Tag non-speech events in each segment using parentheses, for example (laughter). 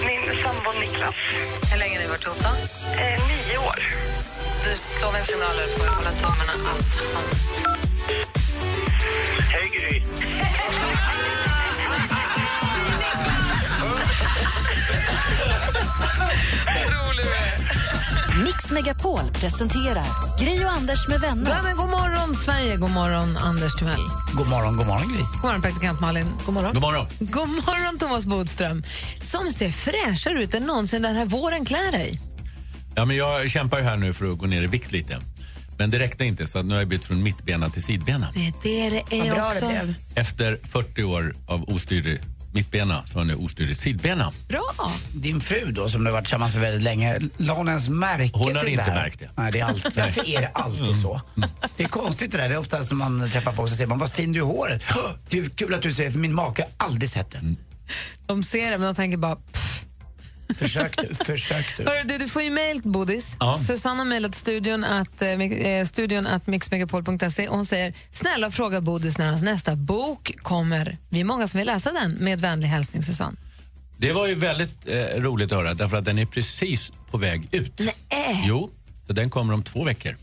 Min sambo Niklas. Hur länge har ni varit ihop då? Eh, nio år. Du slår mig en signal och får hålla tummarna att han... Hej Gry. (laughs) rolig. Mix Megapol presenterar Gri och Anders med vänner. Ja, men god morgon, Sverige. God morgon, Anders Timell. God morgon, god morgon Gry. God morgon, praktikant Malin. God morgon. God morgon. God morgon, Thomas Bodström. Som ser fräschare ut än någonsin den här våren klär dig. Ja, men jag kämpar ju här nu för att gå ner i vikt lite. Men det räckte inte, så att nu har jag bytt från mittbena till sidbena. Det är det det är också. Efter 40 år av ostyrig mittbena nu ostyrig sidbena. Bra. Din fru då, som du har varit tillsammans med väldigt länge, la hon ens märke Hon har till inte det här? märkt det. Nej, det är alltid, varför är det alltid så? Det är konstigt det där. Det är oftast när man träffar folk så säger man, vad fin du är i håret. Det är kul att du säger, för min make har aldrig sett det. De ser det, men de tänker bara... Försök (laughs) du, du. Hörru, du, du får ju mejl, Bodis. Ja. Susanna har mejlat studion att, eh, eh, studion att mixmegapol.se och hon säger snälla fråga Bodis när hans nästa bok kommer. Vi är många som vill läsa den. Med vänlig hälsning, Susanne. Det var ju väldigt eh, roligt att höra, därför att den är precis på väg ut. Nej. Jo, så den kommer om två veckor.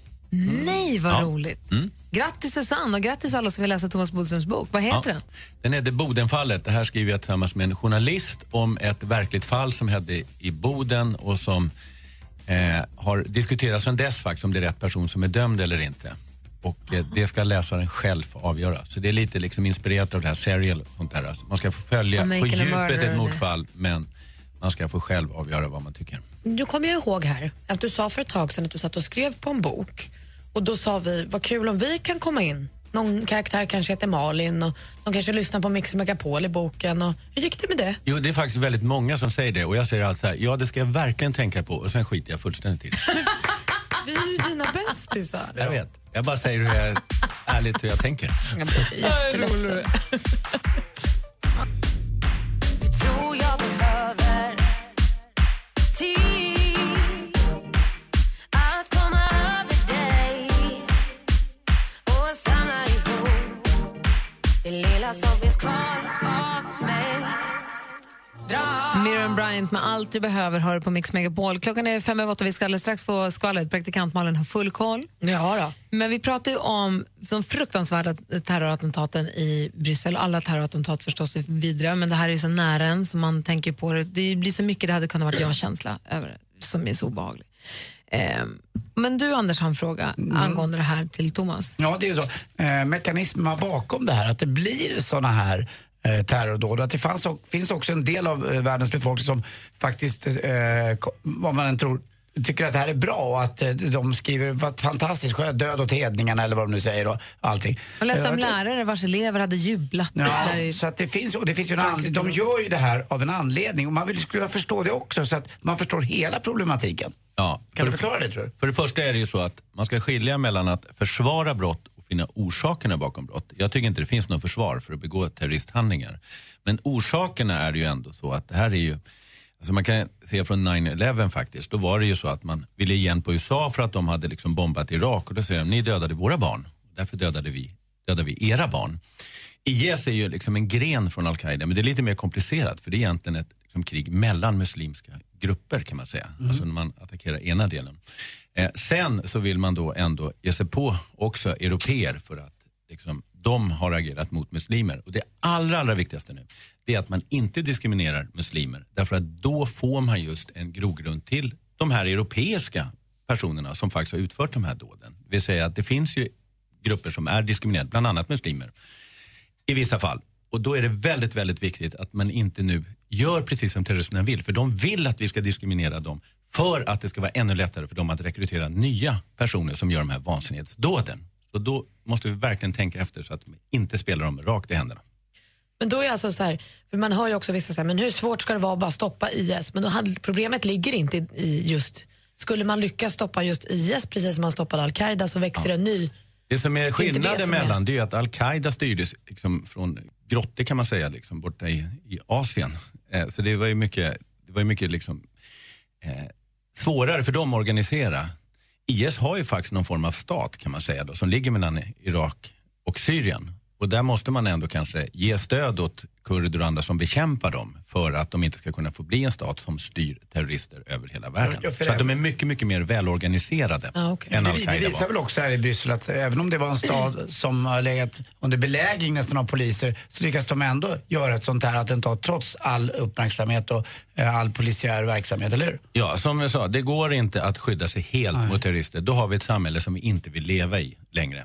Nej, vad Ja. roligt. Mm. Grattis Susanne och grattis alla som vill läsa Thomas Bodströms bok. Vad heter den? Den heter Bodenfallet. Det här skriver jag tillsammans med en journalist om ett verkligt fall som hände i Boden och som eh, har diskuterats sedan dess faktiskt om det är rätt person som är dömd eller inte. Och eh, det ska läsaren själv avgöra. Så det är lite liksom inspirerat av det här serial och sånt där. Alltså man ska få följa på djupet ett mordfall men man ska få själv avgöra vad man tycker. Nu kommer jag ihåg här att du sa för ett tag sedan att du satt och skrev på en bok och då sa vi, vad kul om vi kan komma in. Någon karaktär kanske heter Malin och de kanske lyssnar på Mix Megapol i boken. Och, hur gick det med det? Jo, det är faktiskt väldigt många som säger det och jag säger alltså här, ja det ska jag verkligen tänka på och sen skiter jag fullständigt i det. (laughs) Vi är ju dina bästisar. Jag vet. Jag bara säger hur jag, ärligt hur jag tänker. (laughs) Jag blir jätteledsen. tror jag behöver tid lilla som finns kvar av mig. Miriam Bryant med Allt du behöver hör på Mix Megapol. Klockan är fem över åtta. Vi ska alldeles strax få skvallret. Praktikant Malin har full koll. Ja då. Men vi pratar ju om de fruktansvärda terrorattentaten i Bryssel. Alla terrorattentat förstås är vidriga, men det här är ju så nära en så man tänker på det. Det blir så mycket det hade kunnat vara jag-känsla över det, som är så obehaglig. Ehm, men du Anders har en fråga angående det här till Thomas. Ja, det är ju så. Eh, mekanismerna bakom det här, att det blir såna här eh, terrordåd. Att det fanns, och, finns också en del av eh, världens befolkning som faktiskt, eh, vad man än tror, tycker att det här är bra och att eh, de skriver vad fantastiskt skönt, död åt hedningarna eller vad de nu säger och allting. Jag läste om Eh, lärare vars elever hade jublat. Ja, där i- så att det finns, och det finns ju en anledning. De gör ju det här av en anledning och man vill skulle förstå det också så att man förstår hela problematiken. Ja, Kan du för- förklara det tror du? För det första är det ju så att man ska skilja mellan att försvara brott och finna orsakerna bakom brott. Jag tycker inte det finns något försvar för att begå terroristhandlingar. Men orsakerna är ju ändå så att det här är ju Alltså man kan se från 9-11 faktiskt, då var det ju så att man ville igen på USA för att de hade liksom bombat Irak och då säger de, ni dödade våra barn, därför dödade vi, dödade vi era barn. IS är ju liksom en gren från Al-Qaida, men det är lite mer komplicerat för det är egentligen ett liksom, krig mellan muslimska grupper kan man säga. Alltså när man attackerar ena delen. Eh, sen så vill man då ändå ge sig på också europeer för att liksom, de har agerat mot muslimer. Och det allra, allra viktigaste nu det är att man inte diskriminerar muslimer därför att då får man just en grogrund till de här europeiska personerna som faktiskt har utfört de här dåden. Det vill säga att det finns ju grupper som är diskriminerade, bland annat muslimer i vissa fall. Och då är det väldigt, väldigt viktigt att man inte nu gör precis som terroristerna vill. För de vill att vi ska diskriminera dem för att det ska vara ännu lättare för dem att rekrytera nya personer som gör de här vansinnighetsdåden. Så då måste vi verkligen tänka efter så att vi inte spelar dem rakt i händerna. Men då är alltså så här, för man hör ju också vissa säga, men hur svårt ska det vara att bara stoppa IS? Men då hade, problemet ligger inte i- i just, skulle man lyckas stoppa just IS precis som man stoppade Al-Qaida så växer en ny Det som är inte det skillnaden som är- mellan det är att Al-Qaida styrdes liksom från grottor kan man säga, liksom, borta i, i Asien. Eh, så det var ju mycket, det var ju mycket liksom, eh, svårare för dem att organisera. IS har ju faktiskt någon form av stat kan man säga då, som ligger mellan Irak och Syrien. Och där måste man ändå kanske ge stöd åt kurder och andra som bekämpar dem för att de inte ska kunna få bli en stat som styr terrorister över hela världen. Ja, Så att det- de är mycket, mycket mer välorganiserade än Det, det Al-Qaida visar väl också här i Bryssel att även om det var en stad (clears throat) som har legat under belägring nästan av poliser så lyckas de ändå göra ett sånt här attentat trots all uppmärksamhet och eh, all polisiär verksamhet, eller hur? Ja, som jag sa, det går inte att skydda sig helt mot terrorister. Då har vi ett samhälle som vi inte vill leva i längre.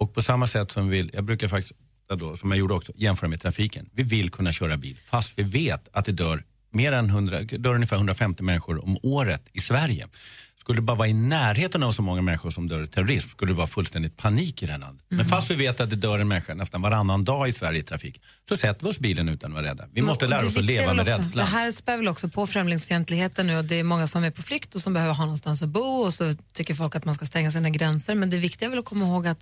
Och på samma sätt som vi vill, jag brukar faktiskt, då, som jag gjorde också, jämföra med trafiken. Vi vill kunna köra bil fast vi vet att det dör, mer än 100, dör ungefär 150 människor om året i Sverige. Skulle det bara vara i närheten av så många människor som dör i terrorism skulle det vara fullständigt panik i det här landet. Men fast vi vet att det dör en människa nästan varannan dag i Sverige i trafik så sätter vi oss bilen utan att vara rädda. Vi måste lära oss att leva med rädslan. Det här spär väl också på främlingsfientligheten nu och det är många som är på flykt och som behöver ha någonstans att bo och så tycker folk att man ska stänga sina gränser. Men det viktiga är väl att komma ihåg att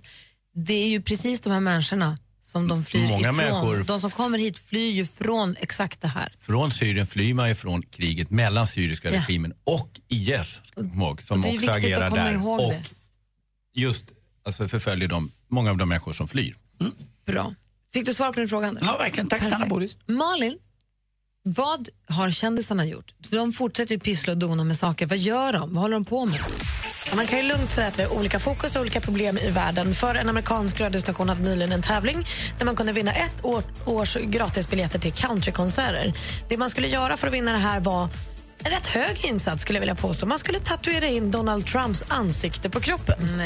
det är ju precis de här människorna som de flyr Många ifrån. människor- De som kommer hit flyr ju från exakt det här. Från Syrien flyr man ju från kriget mellan syriska Ja. regimen och IS, ihåg, som Och det är också viktigt att agerar komma där. ihåg och det. just alltså, förföljer de, många av de människor som flyr. Bra. Fick du svar på din fråga, Anders? Ja, verkligen. Tack snälla. Boris. Malin, vad har kändisarna gjort? De fortsätter ju pyssla och dona med saker. Vad gör de? Vad håller de på med? Man kan ju lugnt säga att vi har olika fokus och olika problem i världen. För en amerikansk radiostation hade nyligen en tävling där man kunde vinna ett år, års gratisbiljetter till countrykonserter. Det man skulle göra för att vinna det här var en rätt hög insats skulle jag vilja påstå. Man skulle tatuera in Donald Trumps ansikte på kroppen.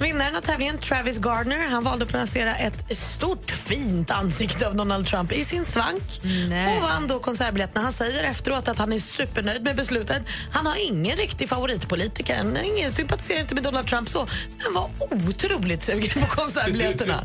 Vinnaren av tävlingen, Travis Gardner, han valde att placera ett stort fint ansikte av Donald Trump i sin svank Nej. och vann då konsertbiljetterna. Han säger efteråt att han är supernöjd med beslutet. Han har ingen riktig favoritpolitiker, han ingen sympatiserar inte med Donald Trump så, men var otroligt sugen på konsertbiljetterna.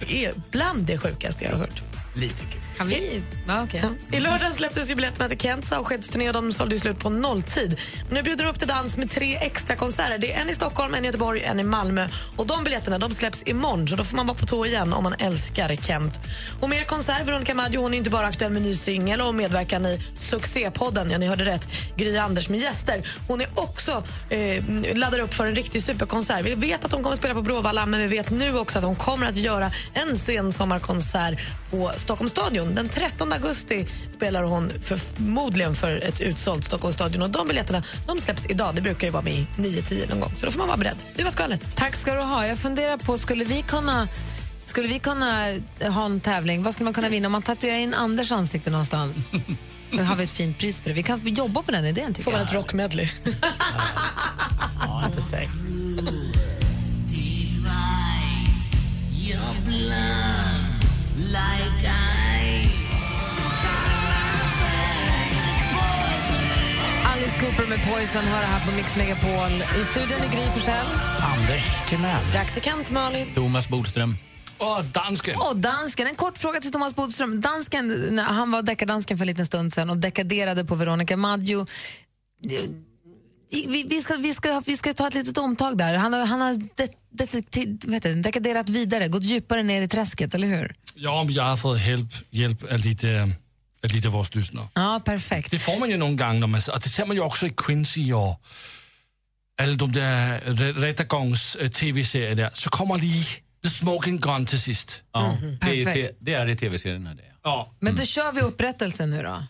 Det är bland det sjukaste jag har hört. Lite kul. Kan vi... Ja, okej. I lördags släpptes ju biljetterna till Kents avskedsturné och de sålde ju slut på nolltid. Nu bjuder de upp till dans med tre extra konserter. Det är en i Stockholm, en i Göteborg, en i Malmö. Och de biljetterna de släpps imorgon så då får man vara på tå igen om man älskar Kent. Och mer konsert, Veronica Maggio hon är inte bara aktuell med ny singel och medverkan i succépodden, ja ni hörde rätt, Gry Anders med gäster. Hon är också eh, laddar upp för en riktig superkonsert. Vi vet att hon kommer spela på Bråvalla men vi vet nu också att hon kommer att göra en sensommarkonsert på Stockholms stadion. Den 13 augusti spelar hon för, förmodligen för ett utsålt Stockholms stadion och de biljetterna de släpps idag. Det brukar ju vara med 9-10 någon gång så då får man vara beredd. Det var skvallret. Tack ska du ha. Jag funderar på, skulle vi kunna skulle vi kunna ha en tävling? Vad skulle man kunna vinna om man tatuerar in Anders ansikte någonstans? (laughs) Så har vi ett fint pris på det. Vi kan jobba på den idén tycker Får man jag. ett rockmedley. (laughs) Ja, inte säkert. Alice Cooper med Poison hör här på Mix Megapol. I studion är Gry Forssell. Anders Timell. Praktikant Malin. Thomas Bodström. Och dansken. Och dansken, en kort fråga till Thomas Bodström. Dansken, han var deckardansken för en liten stund sedan och dekaderade på Veronica Maggio. Vi, vi, ska, vi, ska, vi ska ta ett litet omtag där. Han har, han har de, detektiv, vad heter det, dekaderat vidare, gått djupare ner i träsket, eller hur? Ja, men jag har fått hjälp, hjälp av lite, av lite av våra lyssnare. Ja, perfekt. Det får man ju någon gång, när man, och det ser man ju också i Quincy och alla de där re- rättegångs-tv-serier där. Så kommer lige The Smoking Gun till sist. Ja, det, är, det är i tv-serien. här, Det. Ja. Men då kör vi upprättelsen nu då.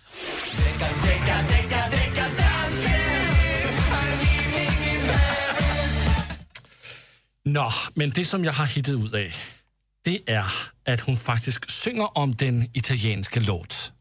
Nå, men det som jag har hittat ut av, det är att hon faktiskt sjunger om den italienska låt.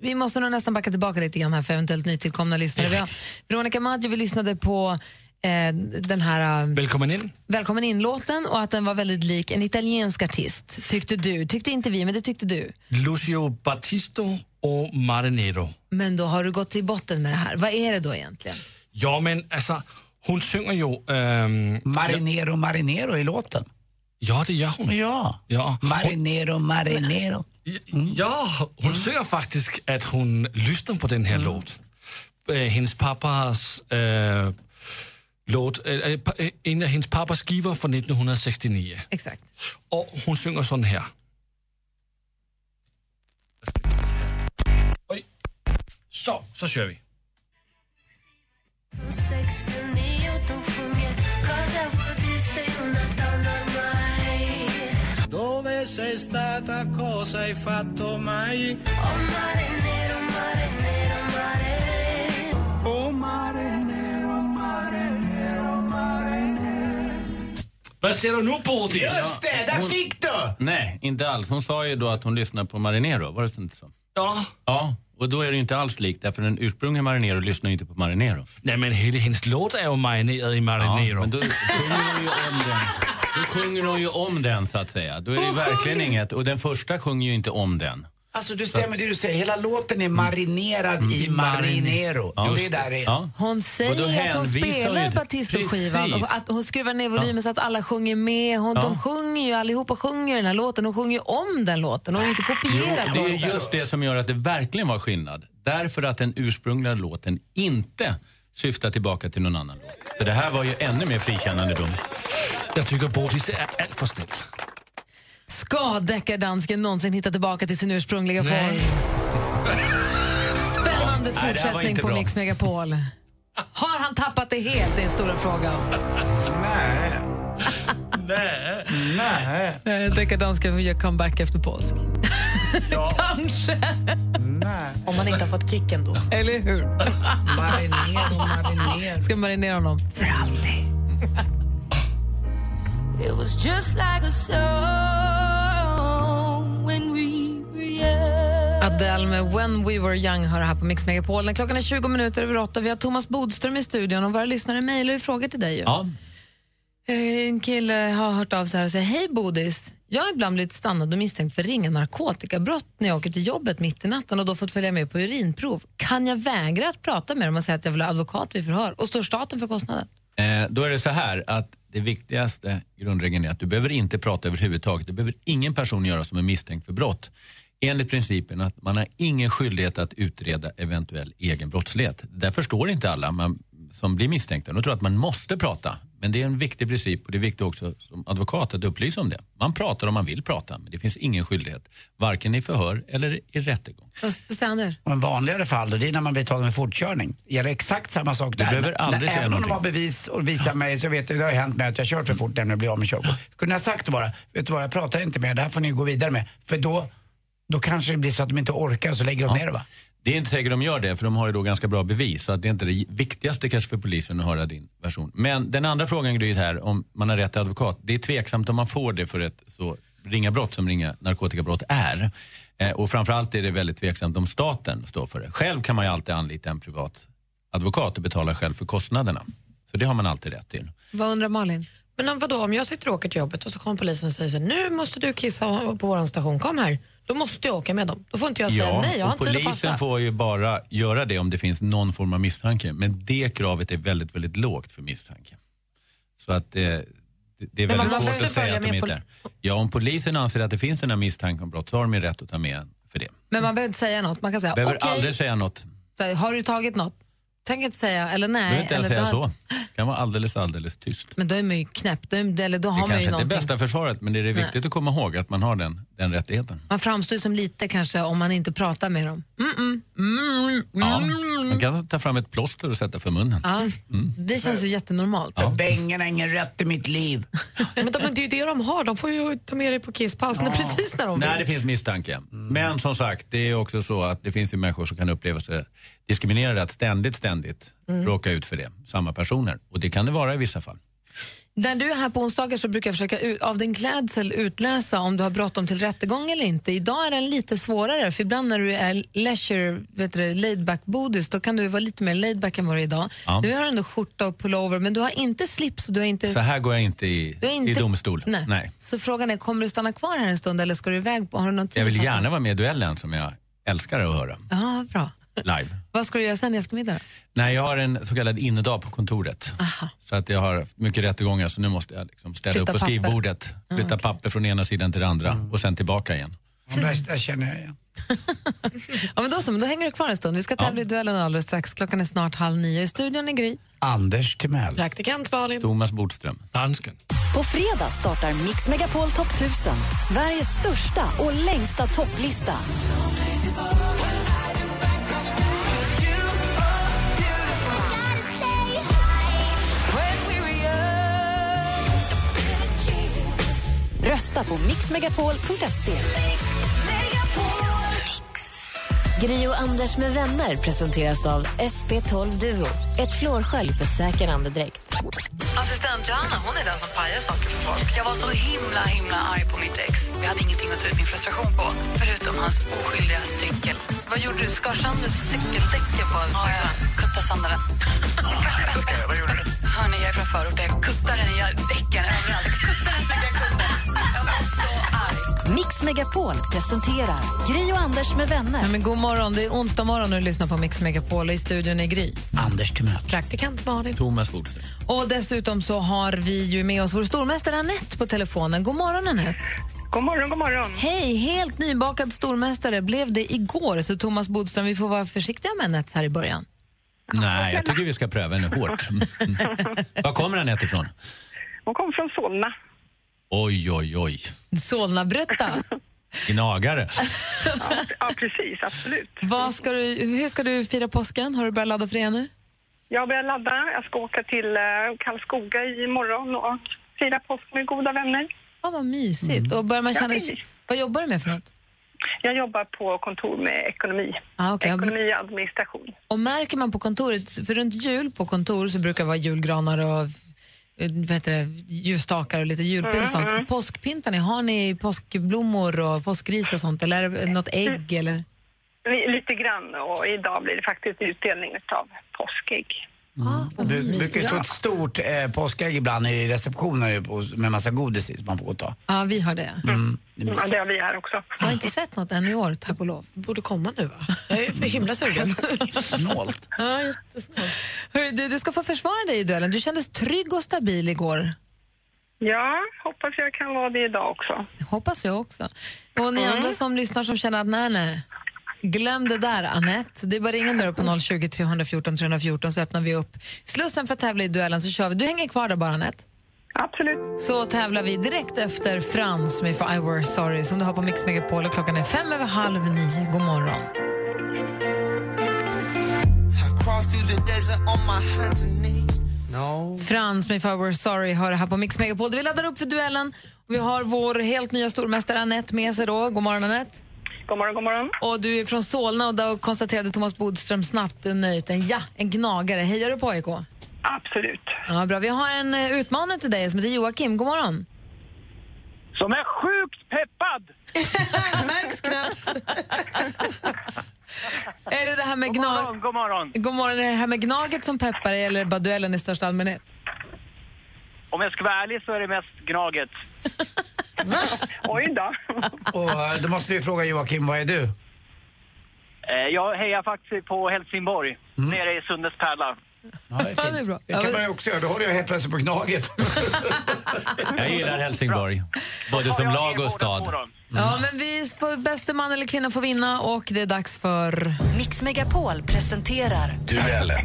Vi måste nog nästan backa tillbaka lite grann här för eventuellt nytillkomna lyssnare. Vi har, Veronica Maggio, vi lyssnade på eh, den här eh, Välkommen in. Välkommen in-låten och att den var väldigt lik en italiensk artist, tyckte du. Tyckte inte vi, men det tyckte du. Lucio Battisto och Marinero. Men då har du gått till botten med det här. Vad är det då egentligen? Ja, men alltså, hon sjunger ju... ehm, Marinero, marinero i låten. Ja, det gör hon. Ja. Ja. Marinero, marinero. Ja, hon synger faktiskt att hon lyssnar på den här låt. Eh, hennes pappas eh, låt, eh, en av hennes pappas skivor från 1969. Exakt. Och hon sjunger sån här. Oj. Så, så kör vi. Dove sei stata? Cosa hai fatto mai? Oh mare nero, mare nero, mare Oh mare nero, mare nero, mare nero Vad säger du nu Bodis? Just det, där Hon- fick du! Nej, inte alls. Hon sa ju då att hon lyssnar på Marinero, var det inte så? Ja. Ja, och då är det inte alls likt, därför den ursprungliga Marinero lyssnar inte på Marinero. Nej men hela hennes låt är ju marinerad i marinero. Ja, men då sjunger hon ju om den. Då sjunger hon ju om den så att säga. Då är det ju verkligen sjunger- inget, och den första sjunger ju inte om den. Alltså du stämmer det du säger, hela låten är marinerad i marinero. Ja, det är där det är. Ja. Hon säger att hon spelar Batisto-skivan och att hon skruvar ner volymen så att alla sjunger med. Hon, Ja. De sjunger ju, allihopa sjunger den här låten. Hon sjunger ju om den låten. Hon har inte kopierat Det är just det som gör att det verkligen var skillnad. Därför att den ursprungliga låten inte syftar tillbaka till någon annan låt. Så det här var ju ännu mer frikännande dum. Jag tycker Bodis är allt för snäll. Ska deckardansken någonsin hitta tillbaka till sin ursprungliga form? Spännande (laughs) fortsättning på bra. Mix Megapol. Har han tappat det helt? Det är den stora frågan. Nej. Nej. Nej. Deckardansken gör comeback efter påsk. (laughs) Kanske. Nej. Om man inte har fått kicken då. Eller hur? Marinero, marinero. Ska marinera honom för alltid. It was just like a song when we were young Adele med When We Were Young hör här på Mix Megapol. När Klockan är 20 minuter över åtta. Vi har Thomas Bodström i studion och våra lyssnare mejlar ju frågor till dig. Ju. Ja. Eh, En kille har hört av sig här och säger Hej Bodis, jag har ibland blivit stannad och misstänkt för ringa narkotikabrott när jag åker till jobbet mitt i natten och då fått följa med på urinprov. Kan jag vägra att prata med dem och säga att jag vill ha advokat vid förhör? Och står staten för kostnaden? Eh, då är det så här att det viktigaste grundregeln är att du behöver inte prata överhuvudtaget. Det behöver ingen person göra som är misstänkt för brott. Enligt principen att man har ingen skyldighet att utreda eventuell egen brottslighet. Där förstår inte alla man, som blir misstänkta. De tror att man måste prata. Men det är en viktig princip och det är viktigt också som advokat att upplysa om det. Man pratar om man vill prata, men det finns ingen skyldighet. Varken i förhör eller i rättegång. Och en vanligare fall då, det är när man blir tagen med fortkörning. Det gäller exakt samma sak där. behöver När- aldrig när, säga Även om de har bevis och visar mig, så vet jag, det har hänt mig att jag kört för fort när jag blir av med körkort. Kunde jag sagt bara, vet du vad, jag pratar inte med er, det här får ni gå vidare med. För då, då kanske det blir så att de inte orkar, så lägger de ner det va? Det är inte säkert de gör det, för de har ju då ganska bra bevis. Så att det är inte det viktigaste kanske för polisen att höra din version. Men den andra frågan Gry här, om man har rätt till advokat. Det är tveksamt om man får det för ett så ringa brott som ringa narkotikabrott är. Eh, och framförallt är det väldigt tveksamt om staten står för det. Själv kan man ju alltid anlita en privat advokat och betala själv för kostnaderna. Så det har man alltid rätt till. Vad undrar Malin? Men om, vadå, om jag sitter och åker till jobbet och så kommer polisen och säger så nu måste du kissa på vår station, kom här. Då måste jag åka med dem. Då får inte jag säga nej, jag har och inte tid att polisen passa. får ju bara göra det om det finns någon form av misstanke. Men det kravet är väldigt, väldigt lågt för misstanke. Så att eh, det, är Men väldigt svårt att säga att de inte. Ja, om polisen anser att det finns en misstanke om brott så har de ju rätt att ta med för det. Men man behöver inte säga något. Man kan säga Behöver okej, aldrig säga något. så har du tagit något? Tänk inte säga eller nej. Behöver inte ens eller, säga så. kan vara alldeles, alldeles tyst. Men då är man ju knäpp. Då, är- eller då Det har man kanske ju inte är någonting. bästa försvaret men det är det Nej. viktigt att komma ihåg att man har den, den rättigheten. Man framstår ju som lite kanske om man inte pratar med dem. Mm, mm, mm, Ja, mm. man kan ta fram ett plåster och sätta för munnen. Ja, det känns ju jättenormalt. För bängen har ingen rätt i mitt liv. Men de, det är ju det de har, de får ju ta med dig på kisspausen precis när de vill. Nej, det finns misstanke. Men som sagt, det är också så att det finns ju människor som kan uppleva sig diskriminerade, att ständigt, ständigt råka ut för det. Samma personer. Och det kan det vara i vissa fall. När du är här på onsdagar så brukar jag försöka av din klädsel utläsa om du har bråttom till rättegång eller inte. Idag är den lite svårare, för ibland när du är leisure, vet du, laid back bodis, då kan du vara lite mer laid back än vad du är idag. Ja. Nu har du ändå skjorta och pullover, men du har inte slips och du har inte... Så här går jag inte i, inte i domstol. Nej. Så frågan är, kommer du stanna kvar här en stund eller ska du iväg? Har du någon tid Jag vill gärna vara med i duellen som jag älskar att höra Ja, bra. Live. Vad ska du göra sen i eftermiddag? Nej, jag har en så kallad innedag på kontoret. Så att jag har mycket rättegångar så nu måste jag liksom ställa Flytta upp på papper. skrivbordet. Flytta papper från ena sidan till den andra och sen tillbaka igen. Ja, där, där känner jag igen. (laughs) Ja, men då, så, men då hänger du kvar en stund. Vi ska tävla i duellen alldeles strax. Klockan är snart halv nio. I studion är Gry. Anders Timell. Praktikant Malin. Thomas Bodström. Dansken. På fredag startar Mix Megapol Topp 1000. Sveriges största och längsta topplista. Rösta på mixmegapol.se. Gri och Anders med vänner presenteras av SP12 Duo. Ett flårskölj för säker andedräkt. Assistent Johanna hon är den som pajar saker för folk. Jag var så himla himla arg på mitt ex. Vi hade ingenting att ta ut min frustration på, förutom hans oskyldiga cykel. Vad gjorde du? Skar sönder cykeldäcken på en Ja, jag kuttade sönder den. (laughs) Vad gjorde du? Hörni, jag är från förorten. Jag kuttade den i däcken Mix Megapol presenterar Gri och Anders med vänner. Ja, men god morgon. Det är onsdag morgon och du lyssnar på Mix Megapol i studion är Gry. Anders Timell. Praktikant Malin. Thomas Bodström. Och dessutom så har vi ju med oss vår stormästare Anette på telefonen. God morgon Anette. God morgon, god morgon. Hej, helt nybakad stormästare blev det igår. Så Thomas Bodström, vi får vara försiktiga med Anette här i början. Nej, jag tycker vi ska pröva henne hårt. (laughs) Var kommer Anette ifrån? Hon kom från Solna. Oj, oj, oj. Solna-Brutta. Gnagare. Ja, precis. Absolut. Vad ska du, hur ska du fira påsken? Har du börjat ladda för det nu? Jag börjar ladda. Jag ska åka till eh, Karlskoga imorgon och fira påsk med goda vänner. Ja, vad mysigt. Och börjar man Ja, känna, vad jobbar du med för något? Jag jobbar på kontor med ekonomi. Ah, okay. Ekonomi och administration. Och märker man på kontoret, för runt jul på kontor så brukar det vara julgranar och vad heter det, ljusstakar och lite julpynt och sånt. Mm. Påskpyntar ni? Har ni påskblommor och påskris och sånt? Eller är något ägg? Eller? Li- Lite grann och idag blir det faktiskt utdelning av påskägg. Ah, Det brukar stå ett stort eh, påskägg ibland i receptioner med massa godis i som man får ta. Ja, vi har det. Mm, det är Ja, det har vi här också. Jag har inte sett något än i år, tack och lov. Borde komma nu, va? Jag är för himla sugen. (laughs) Snålt. ja, jättesnålt. Hörru, du, du ska få försvara dig i duellen. Du kändes trygg och stabil igår. Ja, hoppas jag kan vara det idag också. Hoppas jag också. Och ni Mm. andra som lyssnar som känner att nej, nej, glöm det där, Annette. Det är bara ringa nu på 020 314 314 så öppnar vi upp slussen för att tävla i duellen så kör vi. Du hänger kvar där bara, Annette. Absolut. Så tävlar vi direkt efter Frans med For I Were Sorry som du har på Mix Megapol och klockan är fem över halv nio. God morgon. Frans med For I Were Sorry har det här på Mix Megapol. Vi laddar upp för duellen. Vi har vår helt nya stormästare Annette med sig då. God morgon Annette. God morgon, god morgon. Och du är från Solna och då konstaterade Thomas Bodström snabbt och nöjt en ja, en gnagare. Hejar du på AIK? Absolut. Ja, bra. Vi har en eh, utmanare till dig som heter Joakim. God morgon. Som är sjukt peppad! (laughs) Märks knappt. (laughs) Är det det här med God gnag... morgon, god morgon. God morgon. Är det här med gnaget som peppar eller bara duellen i största allmänhet? Om jag ska vara ärlig så är det mest Gnaget. (laughs) Oj då. (laughs) Och eh, då måste vi fråga Joakim, vad är du? Eh, Jag hejar faktiskt på Helsingborg, nere i Sundets pärla. Ja, det är, Ja, det är bra. Det kan man ju också göra. Då håller jag helt plötsligt på Gnaget. (laughs) Jag gillar Helsingborg, både som lag och stad. då. Ja, men vi får bäste man eller kvinna får vinna och det är dags för... Mix Megapol presenterar Duellen.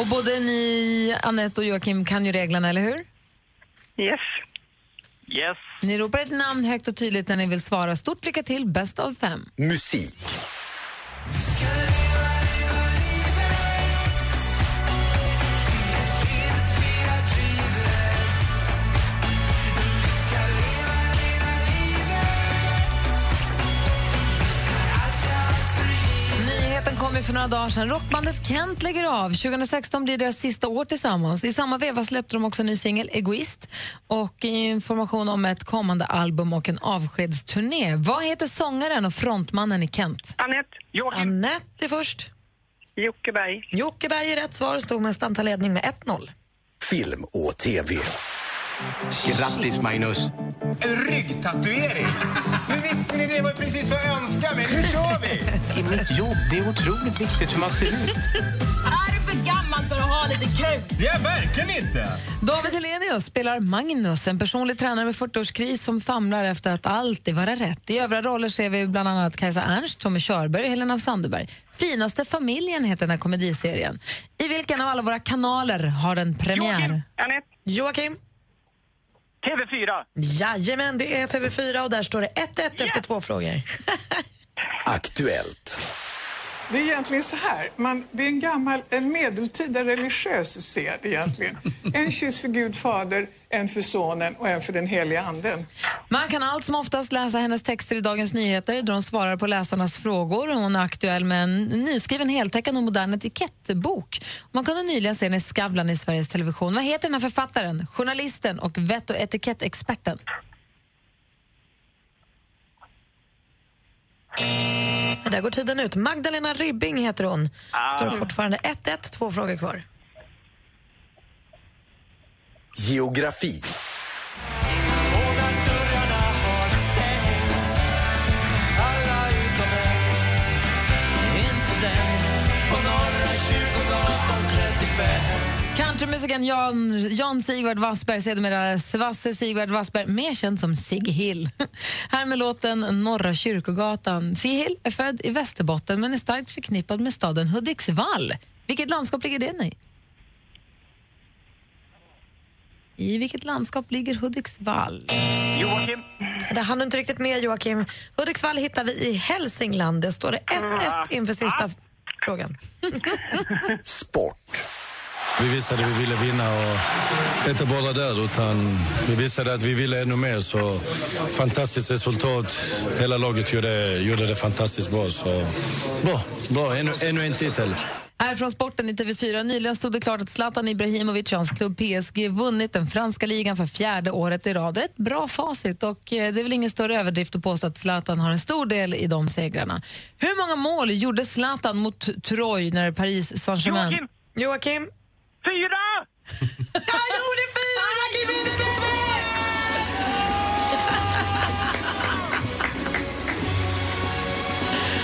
Och både ni, Annette och Joakim, kan ju reglerna, eller hur? Yes. Yes. Ni ropar ett namn högt och tydligt när ni vill svara. Stort lycka till, bäst av fem. Musik. Kom ju för några dagar sedan. Rockbandet Kent lägger av. 2016 blir deras sista år tillsammans. I samma veva släppte de också en ny singel, Egoist, och information om ett kommande album och en avskedsturné. Vad heter sångaren och frontmannen i Kent? Anette. Joakim. Anette är först. Jockeberg. Jockeberg är rätt svar. Stormästaren tar ledning med 1-0. Film och TV. Grattis Magnus! En ryggtatuering! Hur visste ni det? Var precis vad jag önskade mig. Nu kör vi! I mitt jobb, det är otroligt viktigt hur man ser ut. Är du för gammal för att ha lite kul. Det är jag verkligen inte. David Helenius spelar Magnus, en personlig tränare med 40-årskris som famlar efter att alltid vara rätt. I övriga roller ser vi bland annat Kajsa Ernst, Tommy Körberg och Helena af Sandeberg. Finaste familjen heter den här komediserien. I vilken av alla våra kanaler har den premiär? Joakim? TV4. Jajamän, det är TV4 och där står det 1-1 efter två frågor. (laughs) Aktuellt. Det är egentligen så här, man, det är en gammal, en medeltida religiös sed egentligen. (laughs) En kyss för Gud fader, en för sonen och en för den heliga anden. Man kan allt som oftast läsa hennes texter i Dagens Nyheter där hon svarar på läsarnas frågor. Hon är aktuell med en nyskriven heltäckande och modern etikettbok. Man kunde nyligen se henne i Skavlan i Sveriges Television. Vad heter den här författaren, journalisten och vett och etikettexperten? Där går tiden ut. Magdalena Ribbing heter hon. Står Ah. fortfarande 1-1, två frågor kvar. Geografi. Countrymusikern Jan, Jan Sigvard Wassberg, sedermera Svasse Sigvard Wassberg, mer känd som Sig Hill. (laughs) Här med låten Norra Kyrkogatan. Sig Hill är född i Västerbotten men är starkt förknippad med staden Hudiksvall. Vilket landskap ligger den i? I vilket landskap ligger Hudiksvall? Joakim. Det hann du inte riktigt med, Joakim. Hudiksvall hittar vi i Hälsingland. Det står det 1-1 inför sista frågan. (laughs) Vi visade att vi ville vinna och inte bara där utan vi visade att vi ville ännu mer. Så fantastiskt resultat. Hela laget gjorde, gjorde det fantastiskt bra. Så bra, bra. Ännu, ännu en titel. Här från sporten i TV4. Nyligen stod det klart att Zlatan Ibrahimovic och hans klubb PSG vunnit den franska ligan för fjärde året i rad. Det är ett bra facit och eh, det är väl ingen större överdrift att påstå att Zlatan har en stor del i de segrarna. Hur många mål gjorde Zlatan mot Troy när Paris Saint-Germain... Joakim. Joakim? Fyra! Jag gjorde fyra! Joakim gjorde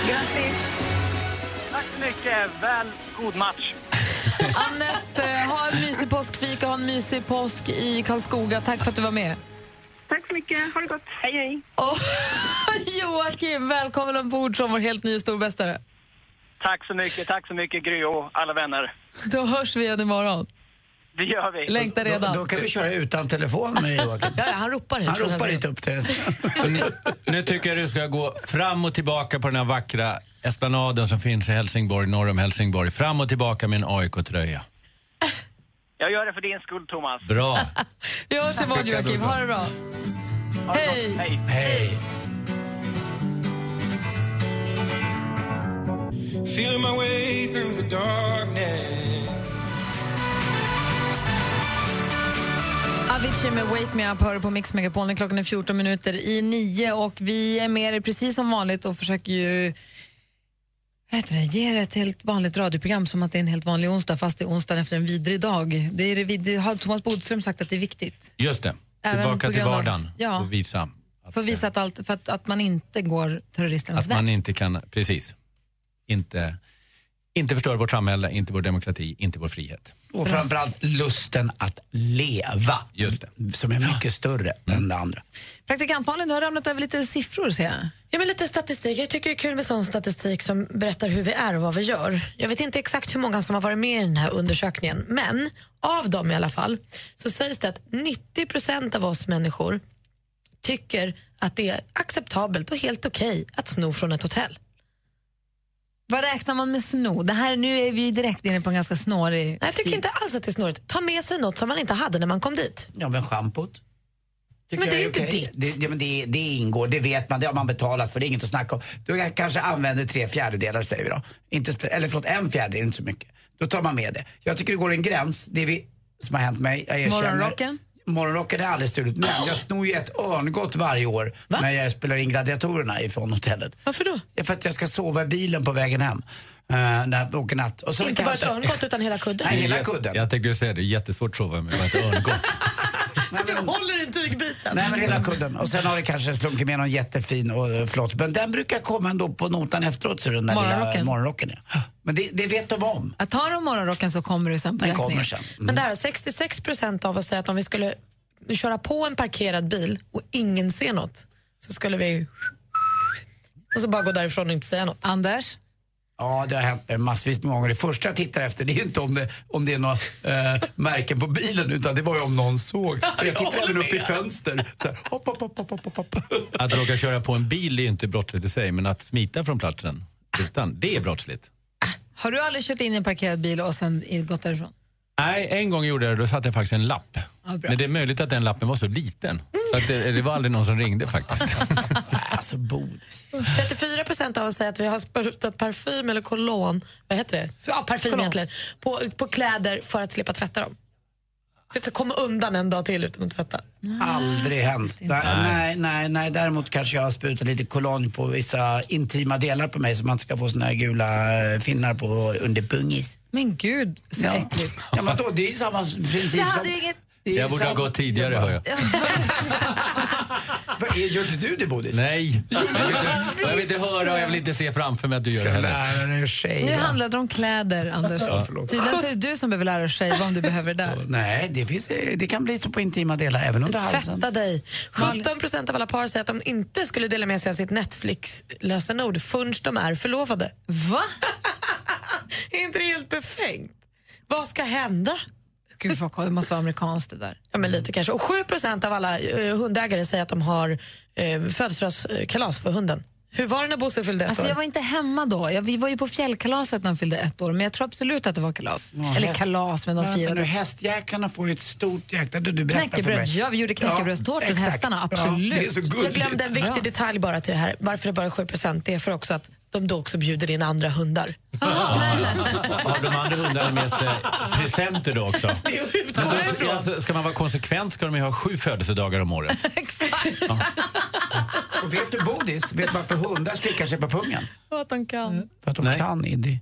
Grattis! Tack så mycket. Väl god match. Anette, eh, ha en mysig påskfika, ha en mysig påsk i Karlskoga. Tack för att du var med. Tack så mycket. Ha det gott. Hej, hej. Och (laughs) Joakim, välkommen ombord som vår helt nya stormästare. Tack så mycket, tack så mycket Gry och alla vänner. Då hörs vi igen imorgon. Det gör vi. Längtar redan. Då, då kan vi köra utan telefon med Joakim. Ja, han ropar hit Han ropar hit upp till (laughs) nu, nu tycker jag du ska gå fram och tillbaka på den här vackra esplanaden som finns i Helsingborg, norr om Helsingborg. Fram och tillbaka med en AIK-tröja. Jag gör det för din skull, Thomas. Bra. (laughs) Vi hörs imorgon Joakim, ha det bra. Ha det Hej. gott. Hej. Hej. Feeling my way through the darkness. Avicii med Wake Me Up hör på Mix Megapol. Klockan är 14 minuter i nio och vi är med er precis som vanligt och försöker ju heter det, ge er ett helt vanligt radioprogram som att det är en helt vanlig onsdag fast det är onsdagen efter en vidrig dag. Det, är det, vid- det har Thomas Bodström sagt att det är viktigt. Just det. Även Tillbaka till vardagen ja. och visa För att visa att, allt, för att, att man inte går terroristernas att väg. man inte kan, precis, inte, inte förstöra vårt samhälle, inte vår demokrati, inte vår frihet. Och framförallt lusten att leva. Just det. Som är mycket större än det andra. Praktikant Malin, du har ramlat över lite siffror ser jag. Ja, men lite statistik. Jag tycker det är kul med sån statistik som berättar hur vi är och vad vi gör. Jag vet inte exakt hur många som har varit med i den här undersökningen, men av dem i alla fall så sägs det att 90 procent av oss människor tycker att det är acceptabelt och helt okej att sno från ett hotell. Vad räknar man med sno? Det här, nu är vi direkt inne på en ganska snårig Nej, jag tycker inte alls att det är snårigt. Ta med sig något som man inte hade när man kom dit. Ja, men schampot. Men det är inte okej. ditt. Det, det, men det, det ingår, det vet man, det har man betalat för, det är inget att snacka om. Du kanske använder tre fjärdedelar säger vi då. Inte, eller förlåt, en fjärdedel, inte så mycket. Då tar man med det. Jag tycker det går en gräns, det är vi, som har hänt mig, jag erkänner. Morgonrocken? Morgonrocken är aldrig stulet, men jag snor ju ett örngott varje år när jag spelar in Gladiatorerna ifrån hotellet. Varför då? Ja, för att jag ska sova i bilen på vägen hem. Uh, när jag åker natt. Och så inte bara ett örngott utan hela kudden. Nej, hela kudden. Jag tänkte säga det, är jättesvårt att sova med bara ett örngott. (laughs) Sitter och håller i tygbiten. Nej men hela kudden. Och sen har det kanske slunkit med någon jättefin och eh, flott. Men den brukar komma ändå på notan efteråt. Så den där lilla Morgonrocken. morgonrocken. Ja. Men det, det vet de om. Att tar du morgonrocken så kommer du sen på Den kommer sen. Men där, 66 procent av oss säger att om vi skulle köra på en parkerad bil och ingen ser något så skulle vi och så bara gå därifrån och inte säga något. Anders? Ja, det har hänt mig massvis med gånger. Det första jag tittar efter det är inte om det, om det är några eh, märken på bilen utan det var ju om någon såg. Jag tittar även upp i fönster. Så här, hopp, hopp, hopp, hopp, hopp. Att råka köra på en bil är ju inte brottsligt i sig, men att smita från platsen utan, det är brottsligt. Har du aldrig kört in i en parkerad bil och sen gått därifrån? Nej, en gång gjorde jag det, då satte jag faktiskt en lapp. Ja. Men det är möjligt att den lappen var så liten. Så att det, det var aldrig någon som ringde faktiskt. (laughs) alltså bodis. 34 procent av oss säger att vi har sprutat parfym eller cologne, vad heter det? Ja, parfym egentligen, på, på kläder för att slippa tvätta dem. För att komma undan en dag till utan att tvätta. Aldrig hänt. Nej, nej, nej, nej. Däremot kanske jag har sprutat lite cologne på vissa intima delar på mig så man inte ska få såna här gula eh, finnar på under pungis. Men gud, så Ja. äckligt. Ja, men då, det är ju samma princip Jag som... hade ju inget... Jag borde ha gått tidigare, hör jag. (laughs) Vad är- Gör inte du det, Bodis? Nej, (laughs) jag vill, inte, jag vill inte höra och jag vill inte se framför mig att du gör det heller. Nu handlar det om kläder, Anders. Ja. Tydligen så är det du som behöver lära dig shava om du behöver det där. Nej, det, finns, det kan bli så på intima delar, även under halsen. Tvätta dig. 17 procent av alla par säger att de inte skulle dela med sig av sitt Netflix-lösenord förrän de är förlovade. Va? (laughs) är inte det helt befängt? Vad ska hända? Gud vad det måste vara amerikanskt det där. Ja, men lite kanske. Och 7 procent av alla eh, hundägare säger att de har eh, födelsedagskalas för hunden. Hur var det när Bosse fyllde ett Alltså år? jag var inte hemma då. Jag, vi var ju på fjällkalaset när han fyllde ett år, men jag tror absolut att det var kalas. Ja, Eller häst- kalas, men de Vänta firade. Nu, hästjäklarna får ju ett stort jäkla... Du, du Knäckebröd, mig. ja vi gjorde knäckebrödstårta åt exakt. hästarna, Ja, absolut. det är så Jag glömde en viktig detalj bara till det här. Varför det bara är 7 procent? Det är för också att de då också bjuder in andra hundar. Har de andra hundarna med sig presenter då också? (laughs) Det utgår jag då, alltså, ska man vara konsekvent ska de ju ha sju födelsedagar om året. (laughs) Och vet du, Bodis, vet du varför hundar slickar sig på pungen? För att de kan. För att de Nej. kan, Iddy.